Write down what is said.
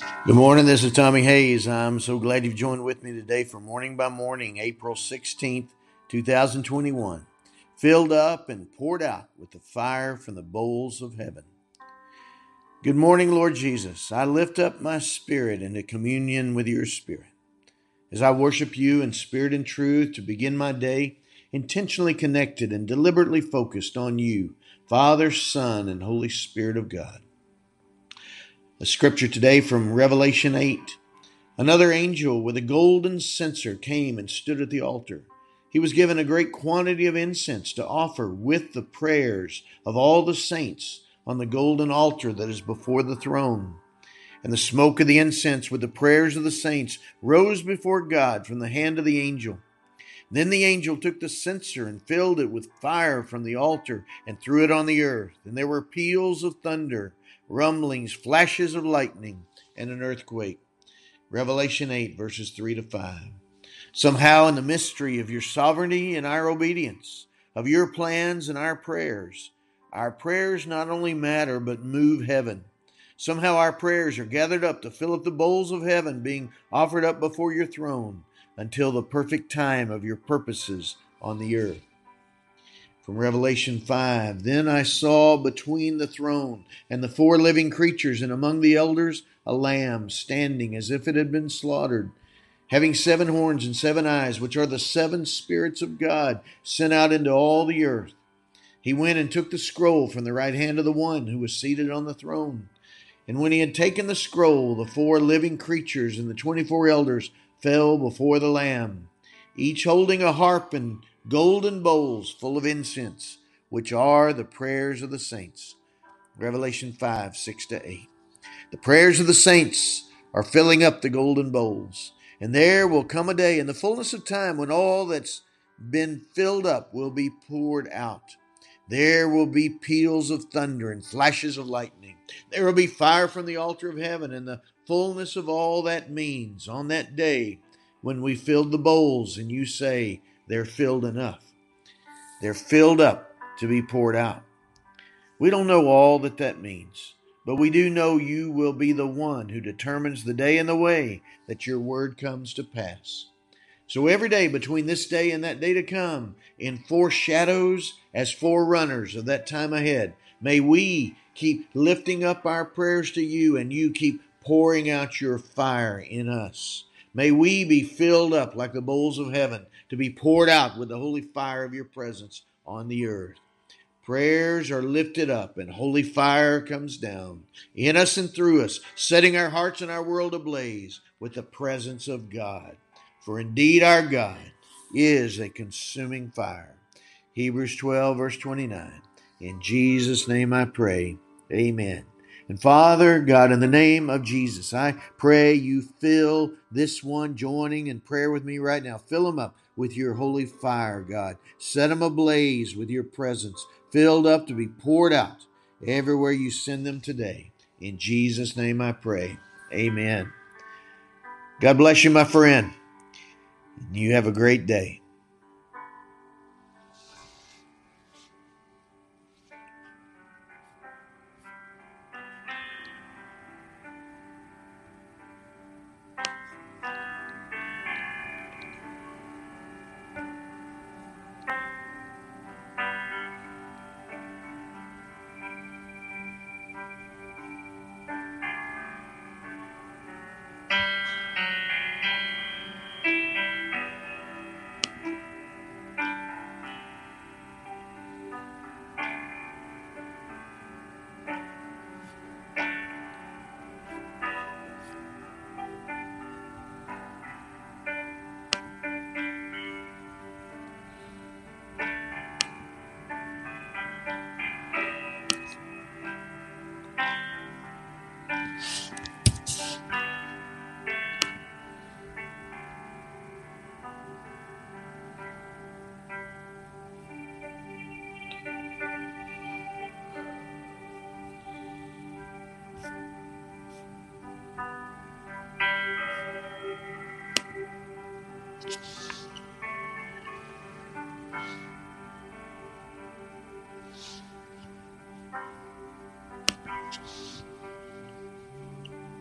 Good morning. This is Tommy Hayes. I'm so glad you've joined with me today for Morning by Morning, April 16th, 2021. Filled up and poured out with the fire from the bowls of heaven. Good morning, Lord Jesus. I lift up my spirit into communion with your spirit. As I worship you in spirit and truth to begin my day, intentionally connected and deliberately focused on you, Father, Son, and Holy Spirit of God. A scripture today from Revelation 8. Another angel with a golden censer came and stood at the altar. He was given a great quantity of incense to offer with the prayers of all the saints on the golden altar that is before the throne. And the smoke of the incense with the prayers of the saints rose before God from the hand of the angel. Then the angel took the censer and filled it with fire from the altar and threw it on the earth. And there were peals of thunder rumblings, flashes of lightning, and an earthquake. Revelation 8, verses 3 to 5. Somehow, in the mystery of your sovereignty and our obedience, of your plans and our prayers, our prayers not only matter but move heaven. Somehow, our prayers are gathered up to fill up the bowls of heaven being offered up before your throne until the perfect time of your purposes on the earth. From Revelation 5 Then I saw between the throne and the four living creatures, and among the elders, a lamb standing as if it had been slaughtered, having seven horns and seven eyes, which are the seven spirits of God sent out into all the earth. He went and took the scroll from the right hand of the one who was seated on the throne. And when he had taken the scroll, the four living creatures and the twenty four elders fell before the Lamb, each holding a harp and golden bowls full of incense, which are the prayers of the saints. Revelation 5 6 to 8. The prayers of the saints are filling up the golden bowls. And there will come a day in the fullness of time when all that's been filled up will be poured out. There will be peals of thunder and flashes of lightning. There will be fire from the altar of heaven and the fullness of all that means on that day when we filled the bowls and you say, they're filled enough. They're filled up to be poured out. We don't know all that that means, but we do know you will be the one who determines the day and the way that your word comes to pass. So every day between this day and that day to come, in foreshadows as forerunners of that time ahead, may we keep lifting up our prayers to you and you keep pouring out your fire in us. May we be filled up like the bowls of heaven to be poured out with the holy fire of your presence on the earth. Prayers are lifted up and holy fire comes down in us and through us, setting our hearts and our world ablaze with the presence of God. For indeed our God is a consuming fire. Hebrews 12, verse 29. In Jesus' name I pray. Amen. And Father, God, in the name of Jesus, I pray you fill this one joining in prayer with me right now. Fill them up with your holy fire, God. Set them ablaze with your presence, filled up to be poured out everywhere you send them today. In Jesus' name I pray. Amen. God bless you, my friend. You have a great day. coaches.